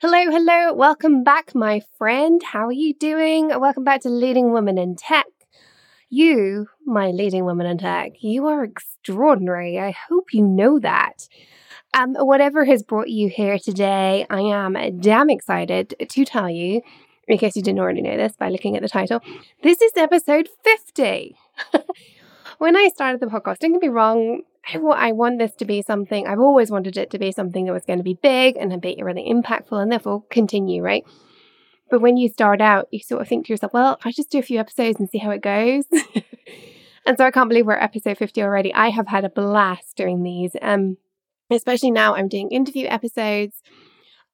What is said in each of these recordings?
Hello, hello. Welcome back, my friend. How are you doing? Welcome back to Leading Women in Tech. You, my leading woman in tech, you are extraordinary. I hope you know that. Um, whatever has brought you here today, I am damn excited to tell you, in case you didn't already know this by looking at the title, this is episode 50. when I started the podcast, don't get me wrong, I, want this to be something, I've always wanted it to be something that was going to be big and be really impactful and therefore continue, right? But when you start out, you sort of think to yourself, well, I'll just do a few episodes and see how it goes. and so I can't believe we're episode 50 already. I have had a blast doing these. Um, especially now I'm doing interview episodes.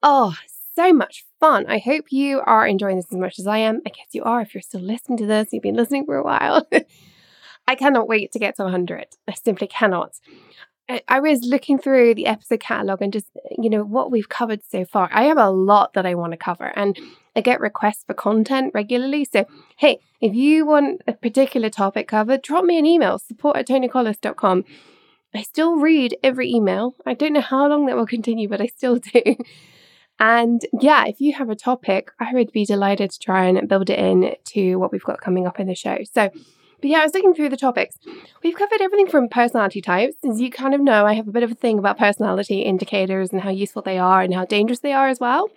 Oh, so much fun. I hope you are enjoying this as much as I am. I guess you are if you're still listening to this. You've been listening for a while. I cannot wait to get to 100. I simply cannot. I, was looking through the episode catalog and just, you know, what we've covered so far. I have a lot that I want to cover and I get requests for content regularly. So, hey, if you want a particular topic covered, drop me an email, support at tonicollis.com. I still read every email. I don't know how long that will continue, but I still do. And yeah, if you have a topic, I would be delighted to try and build it in to what we've got coming up in the show. So, but yeah, I was looking through the topics. We've covered everything from personality types. As you kind of know, I have a bit of a thing about personality indicators and how useful they are and how dangerous they are as well.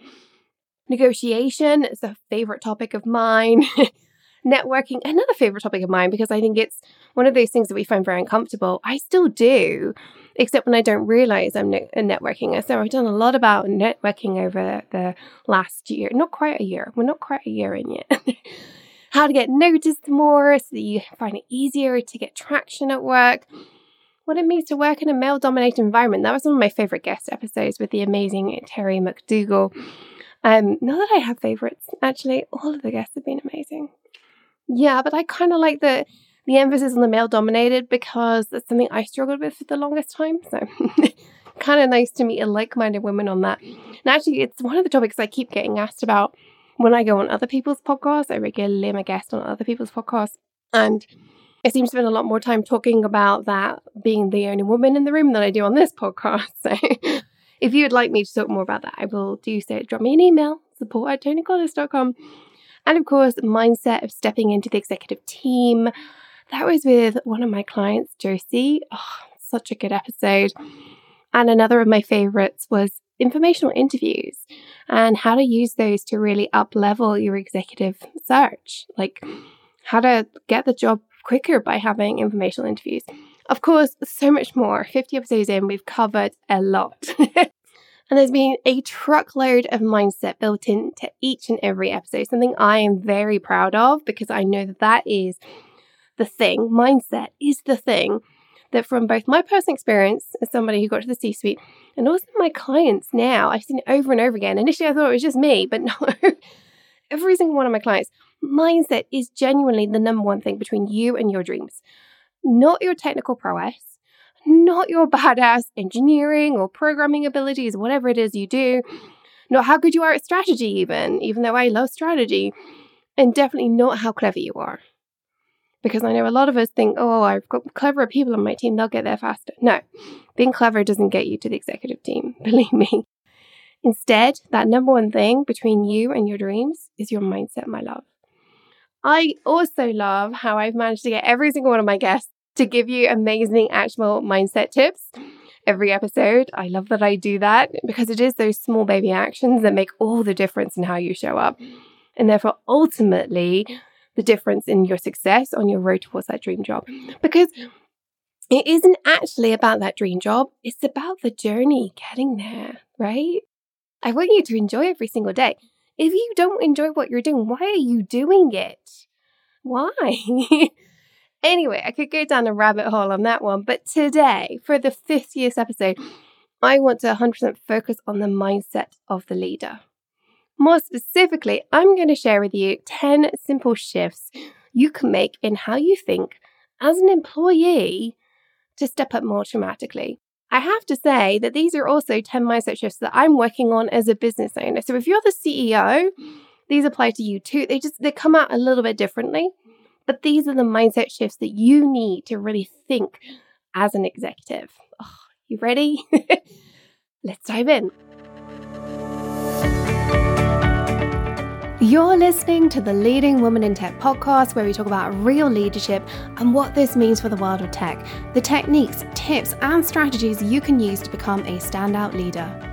Negotiation is a favorite topic of mine. Networking, another favorite topic of mine because I think it's one of those things that we find very uncomfortable. I still do, except when I don't realize I'm ne- networking. So I've done a lot about networking over the last year, not quite a year. We're not quite a year in yet. How to get noticed more so that you find it easier to get traction at work. What it means to work in a male dominated environment. That was one of my favorite guest episodes with the amazing Terry McDougall. Um, not that I have favorites, actually, all of the guests have been amazing. Yeah, but I kind of like the the emphasis on the male dominated because that's something I struggled with for the longest time. So kind of nice to meet a like-minded woman on that. And actually, it's one of the topics I keep getting asked about when I go on other people's podcasts. I regularly am a guest on other people's podcasts, and I seem to spend a lot more time talking about that being the only woman in the room than I do on this podcast. So if you would like me to talk more about that, I will do so. Drop me an email, support at tonicollis.com. And of course, mindset of stepping into the executive team. That was with one of my clients, Josie. Oh, such a good episode. And another of my favorites was informational interviews and how to use those to really up level your executive search. Like how to get the job quicker by having informational interviews. Of course, so much more. 50 episodes in, we've covered a lot. and there's been a truckload of mindset built into each and every episode, something I am very proud of because I know that that is the thing. Mindset is the thing that, from both my personal experience as somebody who got to the C suite and also my clients now, I've seen it over and over again. Initially, I thought it was just me, but no, every single one of my clients, mindset is genuinely the number one thing between you and your dreams not your technical prowess, not your badass engineering or programming abilities, whatever it is you do, not how good you are at strategy, even, even though I love strategy, and definitely not how clever you are. Because I know a lot of us think, oh, I've got clever people on my team, they'll get there faster. No, being clever doesn't get you to the executive team, believe me. Instead, that number one thing between you and your dreams is your mindset, my love. I also love how I've managed to get every single one of my guests to give you amazing actual mindset tips every episode. I love that I do that because it is those small baby actions that make all the difference in how you show up. And therefore, ultimately, the difference in your success on your road towards that dream job. Because it isn't actually about that dream job, it's about the journey getting there, right? I want you to enjoy every single day. If you don't enjoy what you're doing, why are you doing it? Why? Anyway, I could go down a rabbit hole on that one, but today, for the 50th episode, I want to 100% focus on the mindset of the leader. More specifically, I'm going to share with you 10 simple shifts you can make in how you think as an employee to step up more dramatically. I have to say that these are also 10 mindset shifts that I'm working on as a business owner. So if you're the CEO, these apply to you too. They just they come out a little bit differently. But these are the mindset shifts that you need to really think as an executive. Oh, you ready? Let's dive in. You're listening to the Leading Woman in Tech podcast, where we talk about real leadership and what this means for the world of tech, the techniques, tips, and strategies you can use to become a standout leader.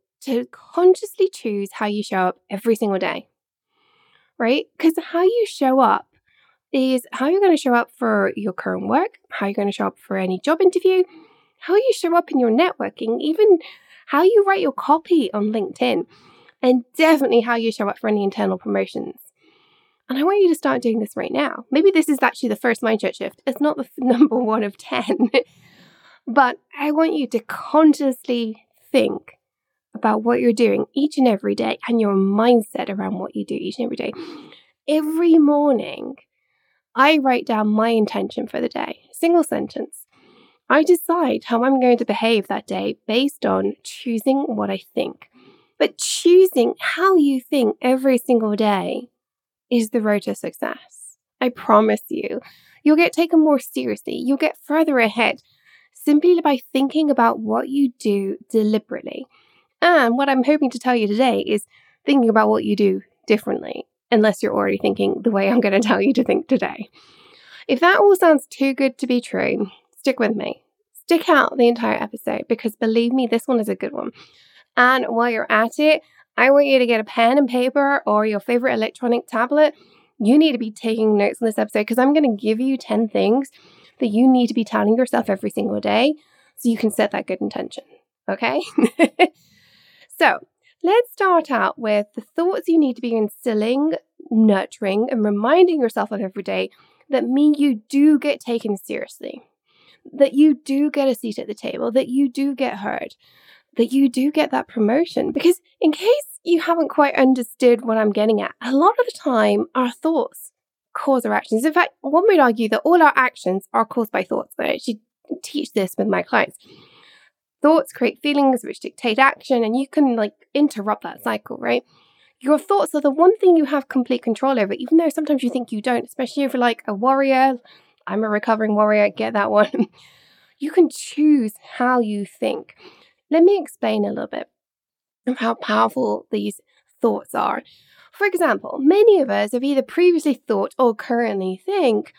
to consciously choose how you show up every single day, right? Because how you show up is how you're going to show up for your current work, how you're going to show up for any job interview, how you show up in your networking, even how you write your copy on LinkedIn and definitely how you show up for any internal promotions. And I want you to start doing this right now. Maybe this is actually the first mindset shift. It's not the number one of 10, but I want you to consciously think about what you're doing each and every day and your mindset around what you do each and every day. Every morning, I write down my intention for the day, single sentence. I decide how I'm going to behave that day based on choosing what I think. But choosing how you think every single day is the road to success. I promise you, you'll get taken more seriously. You'll get further ahead simply by thinking about what you do deliberately. And what I'm hoping to tell you today is thinking about what you do differently, unless you're already thinking the way I'm going to tell you to think today. If that all sounds too good to be true, stick with me. Stick out the entire episode because believe me, this one is a good one. And while you're at it, I want you to get a pen and paper or your favorite electronic tablet. You need to be taking notes on this episode because I'm going to give you 10 things that you need to be telling yourself every single day so you can set that good intention. Okay? so let's start out with the thoughts you need to be instilling, nurturing, and reminding yourself of every day that mean you do get taken seriously, that you do get a seat at the table, that you do get heard, that you do get that promotion. Because, in case you haven't quite understood what I'm getting at, a lot of the time our thoughts cause our actions. In fact, one would argue that all our actions are caused by thoughts. I actually teach this with my clients. Thoughts create feelings which dictate action, and you can like interrupt that cycle, right? Your thoughts are the one thing you have complete control over, even though sometimes you think you don't, especially if you're like a warrior. I'm a recovering warrior, get that one. you can choose how you think. Let me explain a little bit of how powerful these thoughts are. For example, many of us have either previously thought or currently think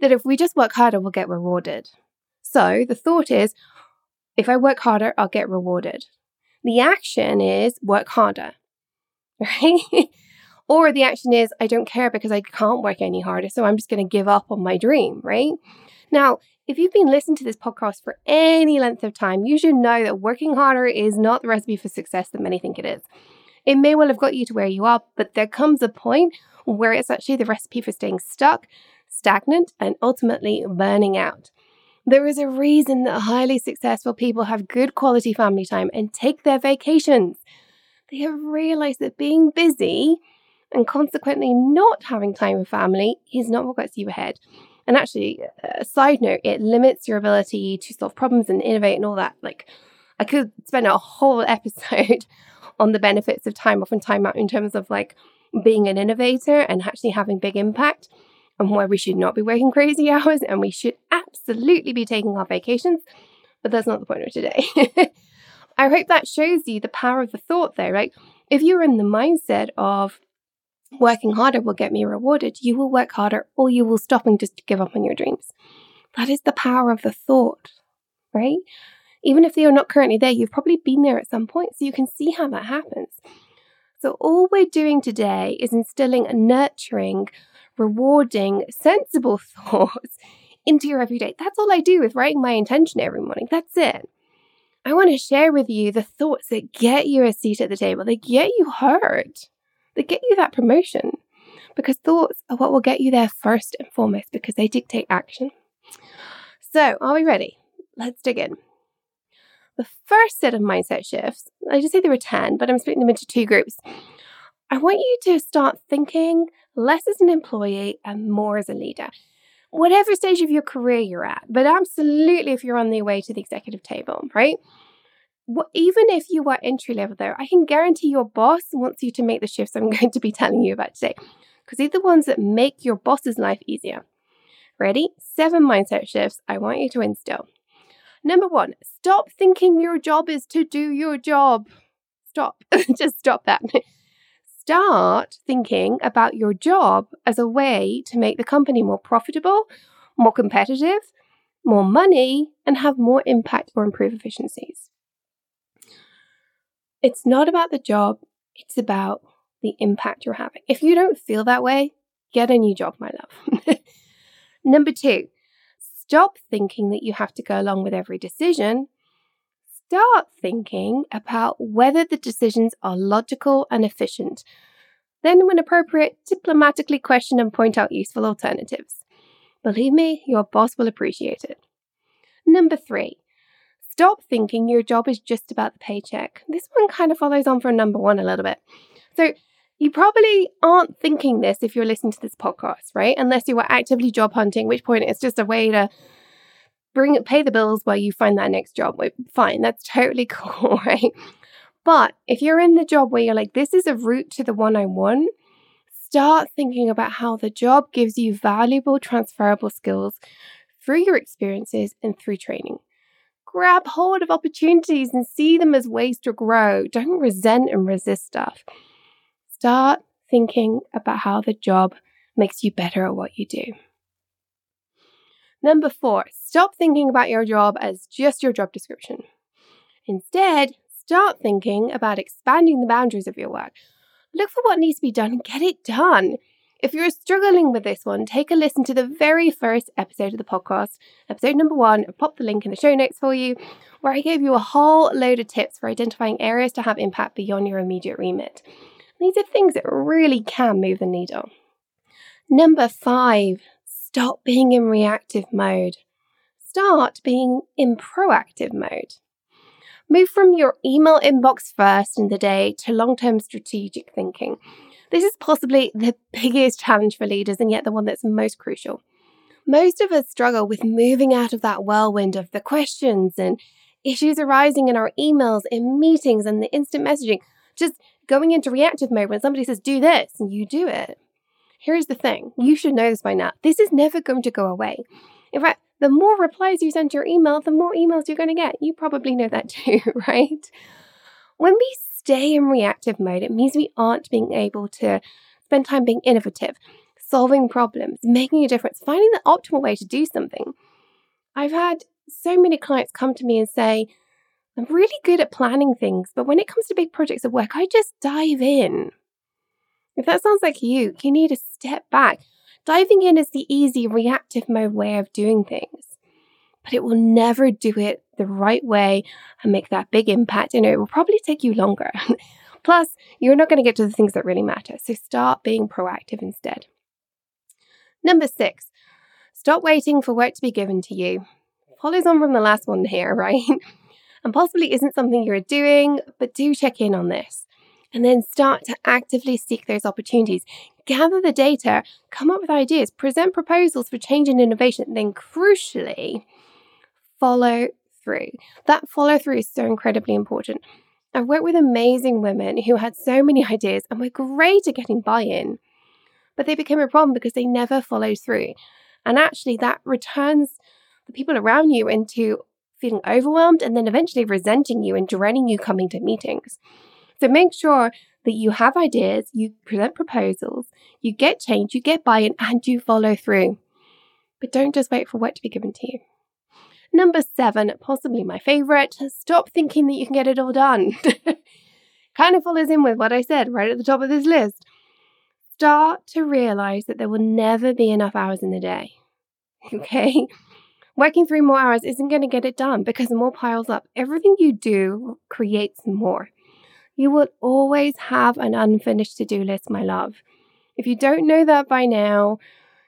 that if we just work harder, we'll get rewarded. So the thought is, if I work harder, I'll get rewarded. The action is work harder, right? or the action is, I don't care because I can't work any harder, so I'm just going to give up on my dream, right? Now, if you've been listening to this podcast for any length of time, you should know that working harder is not the recipe for success that many think it is. It may well have got you to where you are, but there comes a point where it's actually the recipe for staying stuck, stagnant, and ultimately burning out. There is a reason that highly successful people have good quality family time and take their vacations. They have realized that being busy and consequently not having time with family is not what gets you ahead. And actually, a side note, it limits your ability to solve problems and innovate and all that. Like, I could spend a whole episode on the benefits of time off and time out in terms of like being an innovator and actually having big impact and why we should not be working crazy hours and we should absolutely be taking our vacations. But that's not the point of today. I hope that shows you the power of the thought there, right? If you're in the mindset of working harder will get me rewarded, you will work harder or you will stop and just give up on your dreams. That is the power of the thought, right? Even if are not currently there, you've probably been there at some point, so you can see how that happens. So, all we're doing today is instilling and nurturing, rewarding, sensible thoughts into your everyday. That's all I do with writing my intention every morning. That's it. I want to share with you the thoughts that get you a seat at the table, that get you heard that get you that promotion. Because thoughts are what will get you there first and foremost because they dictate action. So, are we ready? Let's dig in. The first set of mindset shifts, I just say there were 10, but I'm splitting them into two groups, I want you to start thinking less as an employee and more as a leader. Whatever stage of your career you're at, but absolutely if you're on the way to the executive table, right? Even if you are entry level there, I can guarantee your boss wants you to make the shifts I'm going to be telling you about today because they're the ones that make your boss's life easier. Ready? Seven mindset shifts I want you to instill. Number one, stop thinking your job is to do your job. Stop. Just stop that. Start thinking about your job as a way to make the company more profitable, more competitive, more money, and have more impact or improve efficiencies. It's not about the job, it's about the impact you're having. If you don't feel that way, get a new job, my love. Number two, stop thinking that you have to go along with every decision. Start thinking about whether the decisions are logical and efficient. Then, when appropriate, diplomatically question and point out useful alternatives. Believe me, your boss will appreciate it. Number three, Stop thinking your job is just about the paycheck. This one kind of follows on from number one a little bit. So, you probably aren't thinking this if you're listening to this podcast, right? Unless you are actively job hunting, which point it's just a way to bring pay the bills while you find that next job. Fine, that's totally cool, right? But if you're in the job where you're like, this is a route to the one I want, start thinking about how the job gives you valuable transferable skills through your experiences and through training grab hold of opportunities and see them as ways to grow. Don't resent and resist stuff. Start thinking about how the job makes you better at what you do. Number four, stop thinking about your job as just your job description. Instead, start thinking about expanding the boundaries of your work. Look for what needs to be done and get it done. If you're struggling with this one, take a listen to the very first episode of the podcast, episode number one. I'll pop the link in the show notes for you, where I gave you a whole load of tips for identifying areas to have impact beyond your immediate remit. These are things that really can move the needle. Number five, stop being in reactive mode. Start being in proactive mode. Move from your email inbox first in the day to long term strategic thinking. This is possibly the biggest challenge for leaders and yet the one that's most crucial. Most of us struggle with moving out of that whirlwind of the questions and issues arising in our emails, in meetings, and the instant messaging, just going into reactive mode when somebody says, do this, and you do it. Here's the thing you should know this by now. This is never going to go away. In fact, the more replies you send to your email, the more emails you're going to get. You probably know that too, right? When we stay in reactive mode, it means we aren't being able to spend time being innovative, solving problems, making a difference, finding the optimal way to do something. I've had so many clients come to me and say, I'm really good at planning things, but when it comes to big projects of work, I just dive in. If that sounds like you, you need to step back. Diving in is the easy reactive mode way of doing things but it will never do it the right way and make that big impact. And it will probably take you longer. Plus, you're not going to get to the things that really matter. So start being proactive instead. Number six, stop waiting for work to be given to you. Follows on from the last one here, right? and possibly isn't something you're doing, but do check in on this. And then start to actively seek those opportunities. Gather the data, come up with ideas, present proposals for change and innovation. Then, crucially, follow through. That follow through is so incredibly important. I've worked with amazing women who had so many ideas and were great at getting buy in, but they became a problem because they never followed through. And actually, that returns the people around you into feeling overwhelmed and then eventually resenting you and dreading you coming to meetings. So make sure that you have ideas, you present proposals, you get change, you get buy in, and you follow through. But don't just wait for work to be given to you. Number seven, possibly my favorite, stop thinking that you can get it all done. kind of follows in with what I said right at the top of this list. Start to realize that there will never be enough hours in the day. Okay? Working three more hours isn't going to get it done because more piles up. Everything you do creates more. You will always have an unfinished to do list, my love. If you don't know that by now,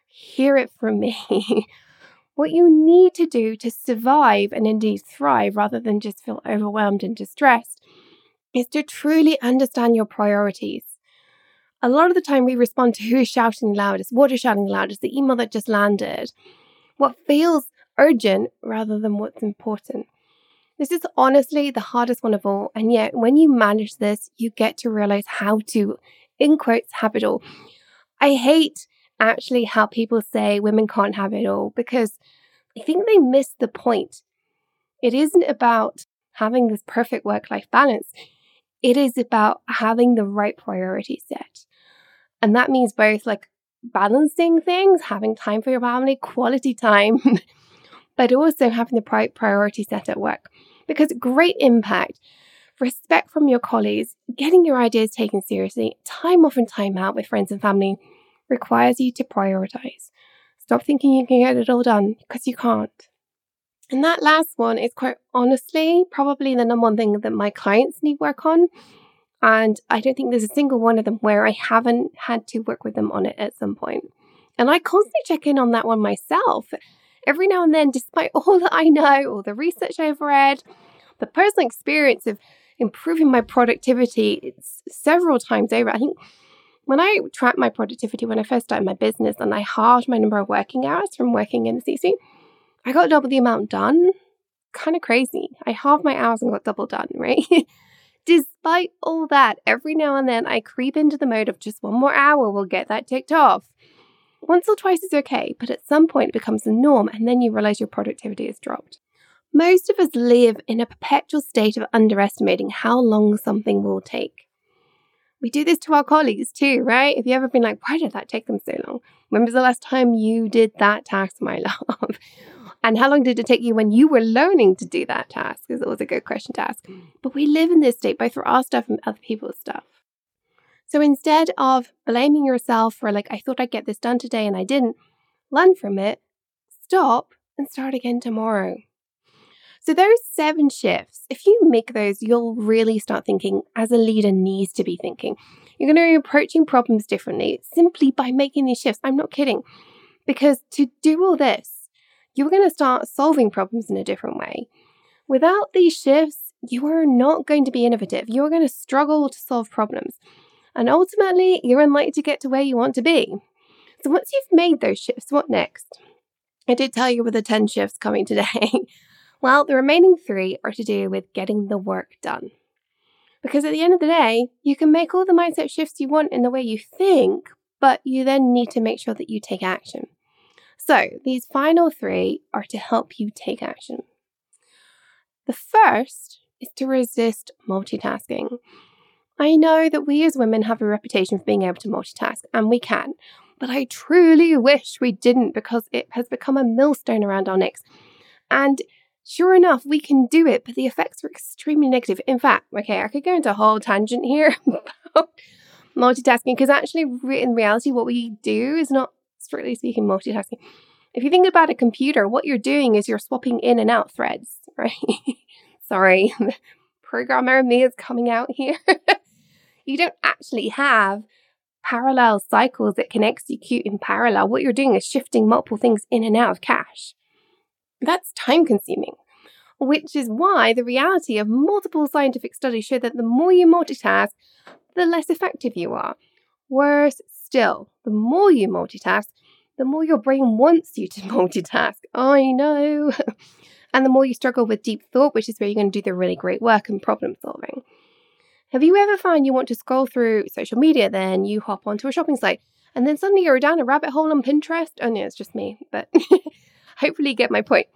hear it from me. what you need to do to survive and indeed thrive rather than just feel overwhelmed and distressed is to truly understand your priorities. a lot of the time we respond to who is shouting loudest, what is shouting loudest, the email that just landed, what feels urgent rather than what's important. This is honestly the hardest one of all. And yet, when you manage this, you get to realize how to, in quotes, have it all. I hate actually how people say women can't have it all because I think they miss the point. It isn't about having this perfect work life balance, it is about having the right priority set. And that means both like balancing things, having time for your family, quality time, but also having the right priority set at work because great impact, respect from your colleagues, getting your ideas taken seriously, time off and time out with friends and family requires you to prioritize. Stop thinking you can get it all done because you can't. And that last one is quite honestly probably the number one thing that my clients need work on. And I don't think there's a single one of them where I haven't had to work with them on it at some point. And I constantly check in on that one myself every now and then, despite all that I know, all the research I've read, the personal experience of improving my productivity it's several times over. I think when I tracked my productivity when I first started my business and I halved my number of working hours from working in the CC, I got double the amount done. Kind of crazy. I halved my hours and got double done, right? Despite all that, every now and then I creep into the mode of just one more hour, we'll get that ticked off. Once or twice is okay, but at some point it becomes the norm and then you realize your productivity has dropped. Most of us live in a perpetual state of underestimating how long something will take. We do this to our colleagues too, right? Have you ever been like, why did that take them so long? When was the last time you did that task, my love? and how long did it take you when you were learning to do that task? Is always a good question to ask. But we live in this state both for our stuff and other people's stuff. So instead of blaming yourself for, like, I thought I'd get this done today and I didn't, learn from it, stop, and start again tomorrow. So, those seven shifts, if you make those, you'll really start thinking as a leader needs to be thinking. You're going to be approaching problems differently simply by making these shifts. I'm not kidding. Because to do all this, you're going to start solving problems in a different way. Without these shifts, you are not going to be innovative. You're going to struggle to solve problems. And ultimately, you're unlikely to get to where you want to be. So once you've made those shifts, what next? I did tell you with the 10 shifts coming today. well, the remaining three are to do with getting the work done. Because at the end of the day, you can make all the mindset shifts you want in the way you think, but you then need to make sure that you take action. So these final three are to help you take action. The first is to resist multitasking. I know that we as women have a reputation for being able to multitask, and we can, but I truly wish we didn't because it has become a millstone around our necks. And sure enough, we can do it, but the effects are extremely negative. In fact, okay, I could go into a whole tangent here about multitasking because actually, in reality, what we do is not strictly speaking multitasking. If you think about a computer, what you're doing is you're swapping in and out threads, right? Sorry, programmer me is coming out here. You don't actually have parallel cycles that can execute in parallel. What you're doing is shifting multiple things in and out of cache. That's time consuming, which is why the reality of multiple scientific studies show that the more you multitask, the less effective you are. Worse still, the more you multitask, the more your brain wants you to multitask. I know. and the more you struggle with deep thought, which is where you're going to do the really great work and problem solving. Have you ever found you want to scroll through social media, then you hop onto a shopping site, and then suddenly you're down a rabbit hole on Pinterest? Oh, no, it's just me, but hopefully you get my point.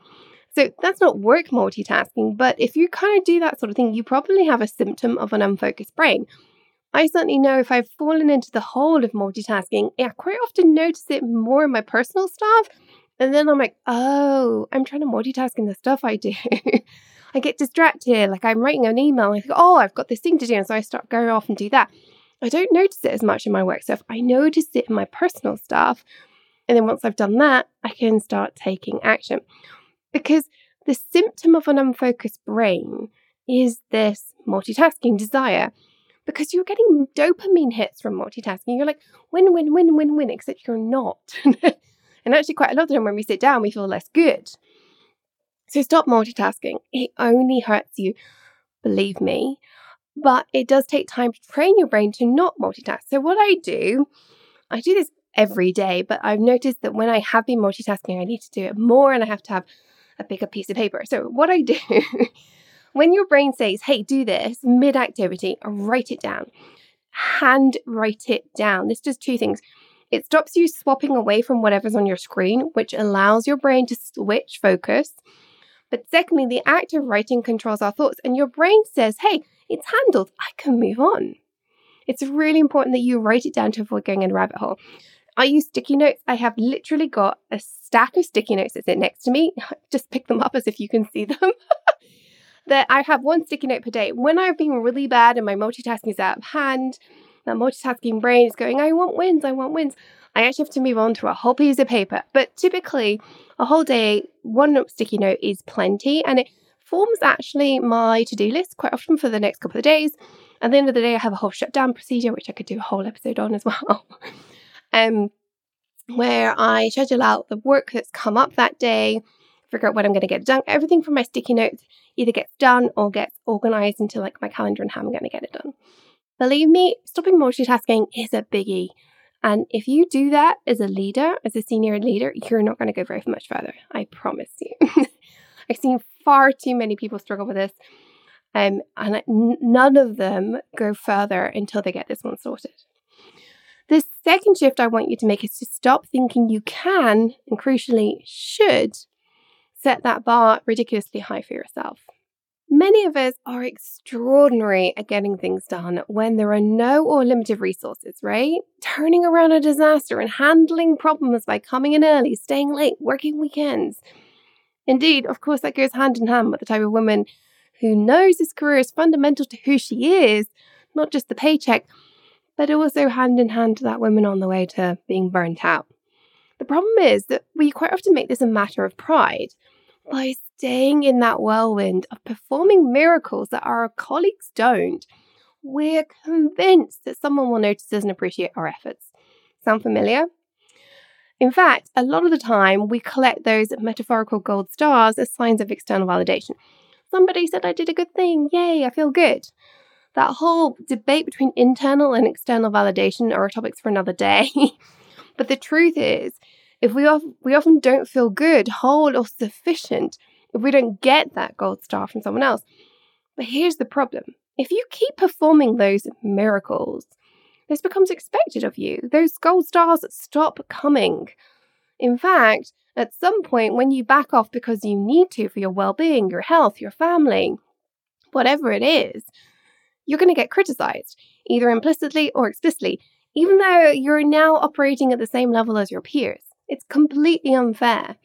So that's not work multitasking, but if you kind of do that sort of thing, you probably have a symptom of an unfocused brain. I certainly know if I've fallen into the hole of multitasking, I quite often notice it more in my personal stuff. And then I'm like, oh, I'm trying to multitask in the stuff I do. I get distracted. Like I'm writing an email, I think, oh, I've got this thing to do. And so I start going off and do that. I don't notice it as much in my work stuff. I notice it in my personal stuff. And then once I've done that, I can start taking action. Because the symptom of an unfocused brain is this multitasking desire. Because you're getting dopamine hits from multitasking. You're like, win, win, win, win, win, except you're not. and actually, quite a lot of the time when we sit down, we feel less good. So stop multitasking. It only hurts you. Believe me. but it does take time to train your brain to not multitask. So, what I do, I do this every day, but I've noticed that when I have been multitasking, I need to do it more and I have to have a bigger piece of paper. So, what I do when your brain says, hey, do this mid activity, write it down, hand write it down. This does two things. It stops you swapping away from whatever's on your screen, which allows your brain to switch focus. But secondly, the act of writing controls our thoughts, and your brain says, hey, it's handled, I can move on. It's really important that you write it down to avoid going in a rabbit hole. I use sticky notes. I have literally got a stack of sticky notes that sit next to me. Just pick them up as if you can see them. that I have one sticky note per day. When I've been really bad and my multitasking is out of hand, that multitasking brain is going, I want wins, I want wins. I actually have to move on to a whole piece of paper. But typically, a whole day, one sticky note is plenty, and it forms actually my to do list quite often for the next couple of days. At the end of the day, I have a whole shutdown procedure, which I could do a whole episode on as well. um, where I schedule out the work that's come up that day, figure out what I'm going to get done. Everything from my sticky notes either gets done or gets organized into like my calendar and how I'm going to get it done. Believe me, stopping multitasking is a biggie. And if you do that as a leader, as a senior leader, you're not going to go very much further. I promise you. I've seen far too many people struggle with this. Um, and none of them go further until they get this one sorted. The second shift I want you to make is to stop thinking you can, and crucially, should set that bar ridiculously high for yourself. Many of us are extraordinary at getting things done when there are no or limited resources, right? Turning around a disaster and handling problems by coming in early, staying late, working weekends. Indeed, of course, that goes hand in hand with the type of woman who knows this career is fundamental to who she is, not just the paycheck, but also hand in hand to that woman on the way to being burnt out. The problem is that we quite often make this a matter of pride by staying in that whirlwind of performing miracles that our colleagues don't. We're convinced that someone will notice us and appreciate our efforts. Sound familiar? In fact, a lot of the time we collect those metaphorical gold stars as signs of external validation. Somebody said I did a good thing. Yay, I feel good. That whole debate between internal and external validation are topics for another day. but the truth is, if we, of- we often don't feel good, whole, or sufficient, if we don't get that gold star from someone else. But here's the problem if you keep performing those miracles, this becomes expected of you. Those gold stars stop coming. In fact, at some point, when you back off because you need to for your well being, your health, your family, whatever it is, you're going to get criticized, either implicitly or explicitly, even though you're now operating at the same level as your peers. It's completely unfair.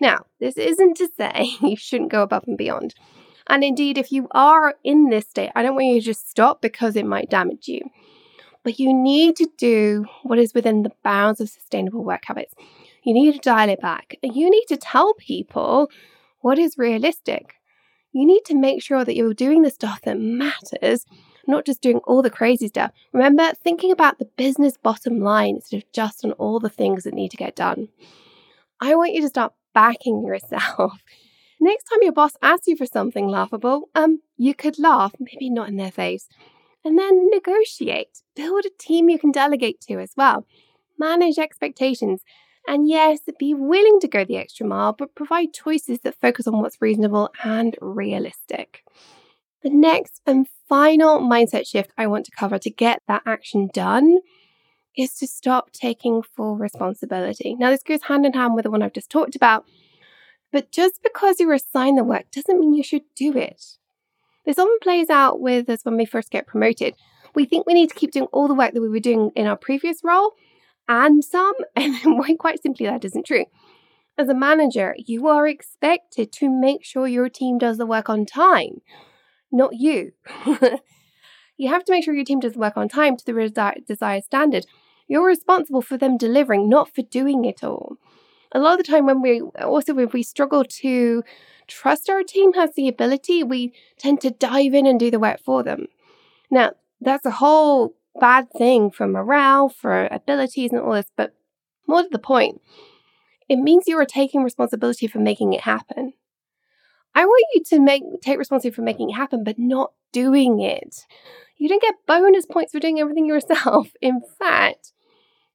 Now, this isn't to say you shouldn't go above and beyond. And indeed, if you are in this state, I don't want you to just stop because it might damage you. But you need to do what is within the bounds of sustainable work habits. You need to dial it back. You need to tell people what is realistic. You need to make sure that you're doing the stuff that matters, not just doing all the crazy stuff. Remember, thinking about the business bottom line instead of just on all the things that need to get done. I want you to start backing yourself. Next time your boss asks you for something laughable, um, you could laugh, maybe not in their face, and then negotiate. Build a team you can delegate to as well. Manage expectations. And yes, be willing to go the extra mile, but provide choices that focus on what's reasonable and realistic. The next and final mindset shift I want to cover to get that action done is to stop taking full responsibility. Now, this goes hand in hand with the one I've just talked about, but just because you're assigned the work doesn't mean you should do it. This often plays out with us when we first get promoted. We think we need to keep doing all the work that we were doing in our previous role and some, and then quite simply that isn't true. As a manager, you are expected to make sure your team does the work on time, not you. you have to make sure your team does work on time to the desired standard. You're responsible for them delivering, not for doing it all. A lot of the time, when we also if we struggle to trust our team has the ability, we tend to dive in and do the work for them. Now, that's a whole bad thing for morale, for abilities, and all this, but more to the point, it means you are taking responsibility for making it happen. I want you to make take responsibility for making it happen, but not doing it. You don't get bonus points for doing everything yourself. In fact,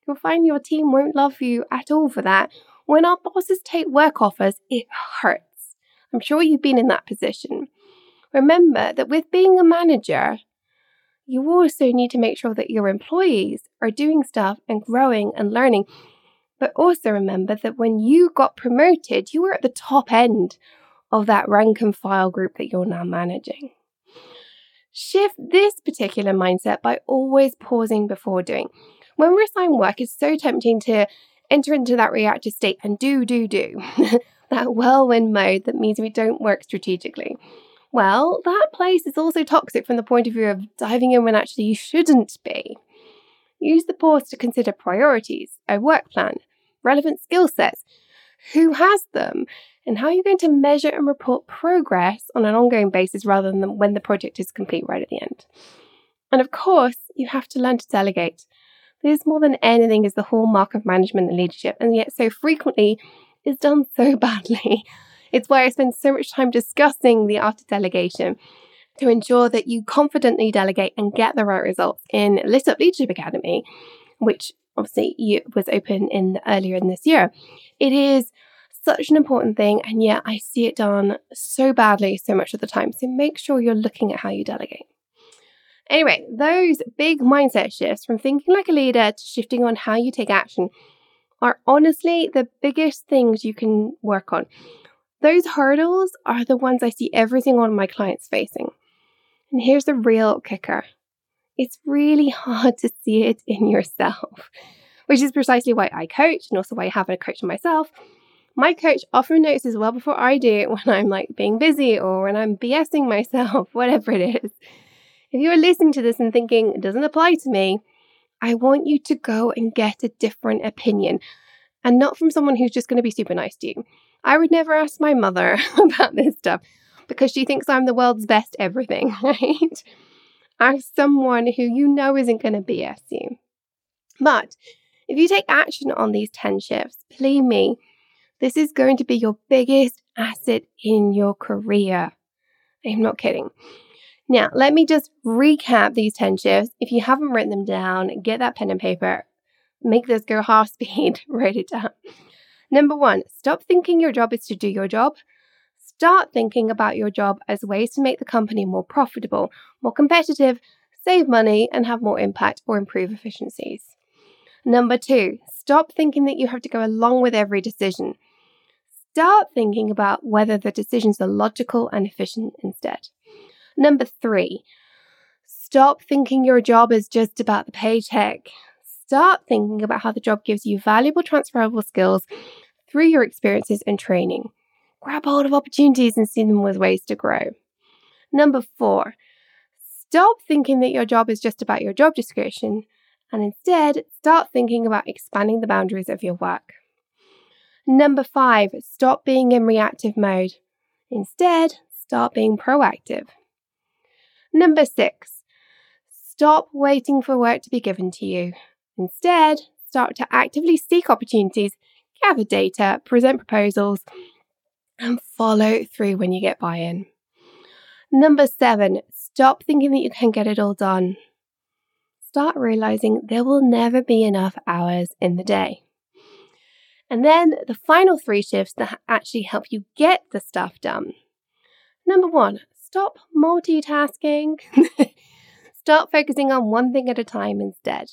you'll find your team won't love you at all for that. When our bosses take work offers, it hurts. I'm sure you've been in that position. Remember that with being a manager, you also need to make sure that your employees are doing stuff and growing and learning. But also remember that when you got promoted, you were at the top end of that rank and file group that you're now managing. Shift this particular mindset by always pausing before doing. When we're assigned work, it's so tempting to enter into that reactive state and do, do, do. that whirlwind mode that means we don't work strategically. Well, that place is also toxic from the point of view of diving in when actually you shouldn't be. Use the pause to consider priorities, a work plan, relevant skill sets, who has them, and how are you're going to measure and report progress on an ongoing basis rather than when the project is complete right at the end. And of course, you have to learn to delegate. This, more than anything, is the hallmark of management and leadership, and yet so frequently is done so badly. It's why I spend so much time discussing the art of delegation to ensure that you confidently delegate and get the right results in Lit Up Leadership Academy, which obviously it was open in earlier in this year. It is such an important thing, and yet I see it done so badly so much of the time. So make sure you're looking at how you delegate. Anyway, those big mindset shifts from thinking like a leader to shifting on how you take action are honestly the biggest things you can work on. Those hurdles are the ones I see every single one of my clients facing. And here's the real kicker it's really hard to see it in yourself, which is precisely why I coach and also why I have a coach myself. My coach often notices well before I do when I'm like being busy or when I'm BSing myself, whatever it is. If you are listening to this and thinking it doesn't apply to me, I want you to go and get a different opinion and not from someone who's just going to be super nice to you. I would never ask my mother about this stuff because she thinks I'm the world's best everything, right? Ask someone who you know isn't going to BS you. But if you take action on these 10 shifts, believe me, this is going to be your biggest asset in your career. I'm not kidding. Now, let me just recap these 10 shifts. If you haven't written them down, get that pen and paper, make this go half speed, write it down. Number one, stop thinking your job is to do your job. Start thinking about your job as ways to make the company more profitable, more competitive, save money, and have more impact or improve efficiencies. Number two, stop thinking that you have to go along with every decision. Start thinking about whether the decisions are logical and efficient instead. Number three, stop thinking your job is just about the paycheck. Start thinking about how the job gives you valuable transferable skills through your experiences and training. Grab hold of opportunities and see them as ways to grow. Number four, stop thinking that your job is just about your job description and instead start thinking about expanding the boundaries of your work. Number five, stop being in reactive mode. Instead, start being proactive. Number six, stop waiting for work to be given to you. Instead, start to actively seek opportunities, gather data, present proposals, and follow through when you get buy in. Number seven, stop thinking that you can get it all done. Start realizing there will never be enough hours in the day. And then the final three shifts that actually help you get the stuff done. Number one, stop multitasking. start focusing on one thing at a time instead.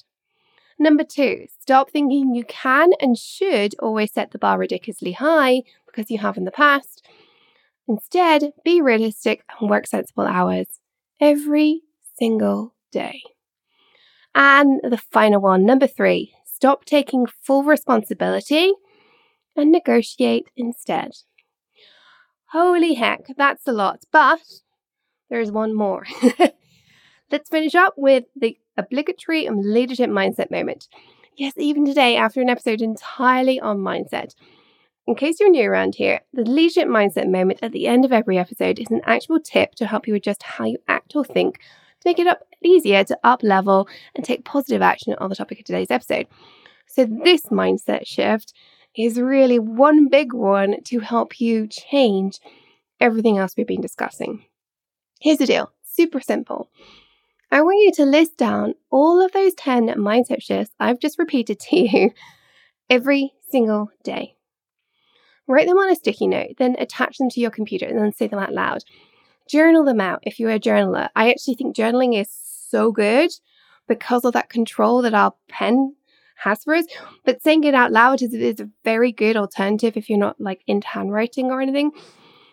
Number two, stop thinking you can and should always set the bar ridiculously high because you have in the past. Instead, be realistic and work sensible hours every single day. And the final one, number three, stop taking full responsibility and negotiate instead. Holy heck, that's a lot, but there's one more. Let's finish up with the obligatory leadership mindset moment. Yes, even today, after an episode entirely on mindset. In case you're new around here, the leadership mindset moment at the end of every episode is an actual tip to help you adjust how you act or think to make it up easier to up level and take positive action on the topic of today's episode. So, this mindset shift is really one big one to help you change everything else we've been discussing. Here's the deal super simple. I want you to list down all of those 10 mindset shifts I've just repeated to you every single day. Write them on a sticky note, then attach them to your computer and then say them out loud. Journal them out if you're a journaler. I actually think journaling is so good because of that control that our pen has for us. But saying it out loud is, is a very good alternative if you're not like into handwriting or anything.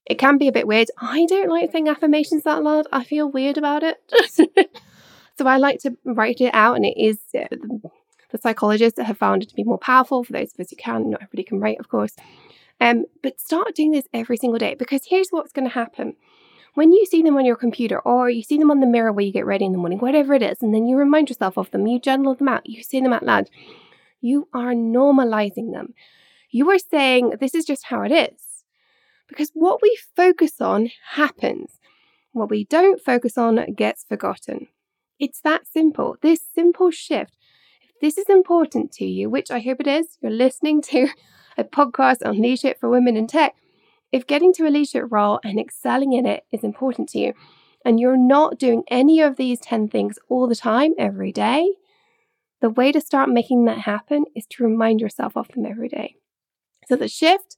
It can be a bit weird. I don't like saying affirmations that loud. I feel weird about it. so I like to write it out, and it is uh, the psychologists have found it to be more powerful for those of us who can. Not everybody can write, of course. Um, but start doing this every single day because here's what's going to happen. When you see them on your computer or you see them on the mirror where you get ready in the morning, whatever it is, and then you remind yourself of them, you journal them out, you say them out loud, you are normalizing them. You are saying, This is just how it is. Because what we focus on happens. What we don't focus on gets forgotten. It's that simple. This simple shift. If this is important to you, which I hope it is, you're listening to a podcast on leadership for women in tech, if getting to a leadership role and excelling in it is important to you, and you're not doing any of these 10 things all the time, every day, the way to start making that happen is to remind yourself of them every day. So the shift,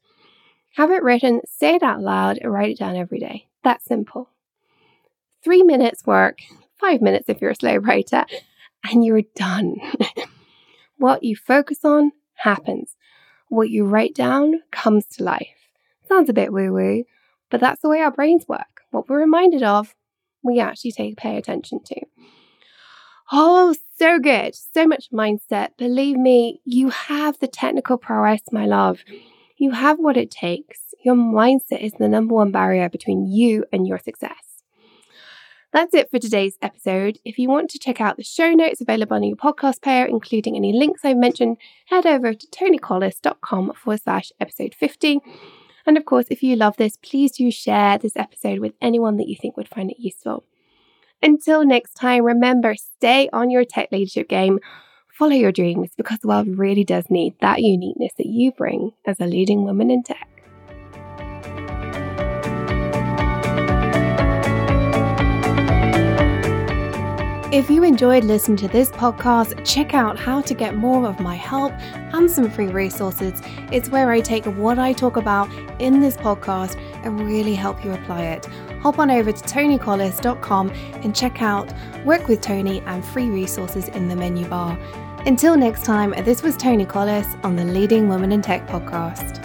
have it written, say it out loud, and write it down every day. That's simple. Three minutes work, five minutes if you're a slow writer, and you're done. what you focus on happens. What you write down comes to life. Sounds a bit woo woo, but that's the way our brains work. What we're reminded of, we actually take pay attention to. Oh, so good. So much mindset. Believe me, you have the technical prowess, my love. You have what it takes. Your mindset is the number one barrier between you and your success. That's it for today's episode. If you want to check out the show notes available on your podcast player, including any links I've mentioned, head over to tonicollis.com forward slash episode 50. And of course, if you love this, please do share this episode with anyone that you think would find it useful. Until next time, remember stay on your tech leadership game, follow your dreams because the world really does need that uniqueness that you bring as a leading woman in tech. If you enjoyed listening to this podcast, check out how to get more of my help and some free resources. It's where I take what I talk about in this podcast and really help you apply it. Hop on over to tonicollis.com and check out Work with Toni and free resources in the menu bar. Until next time, this was Toni Collis on the Leading Woman in Tech podcast.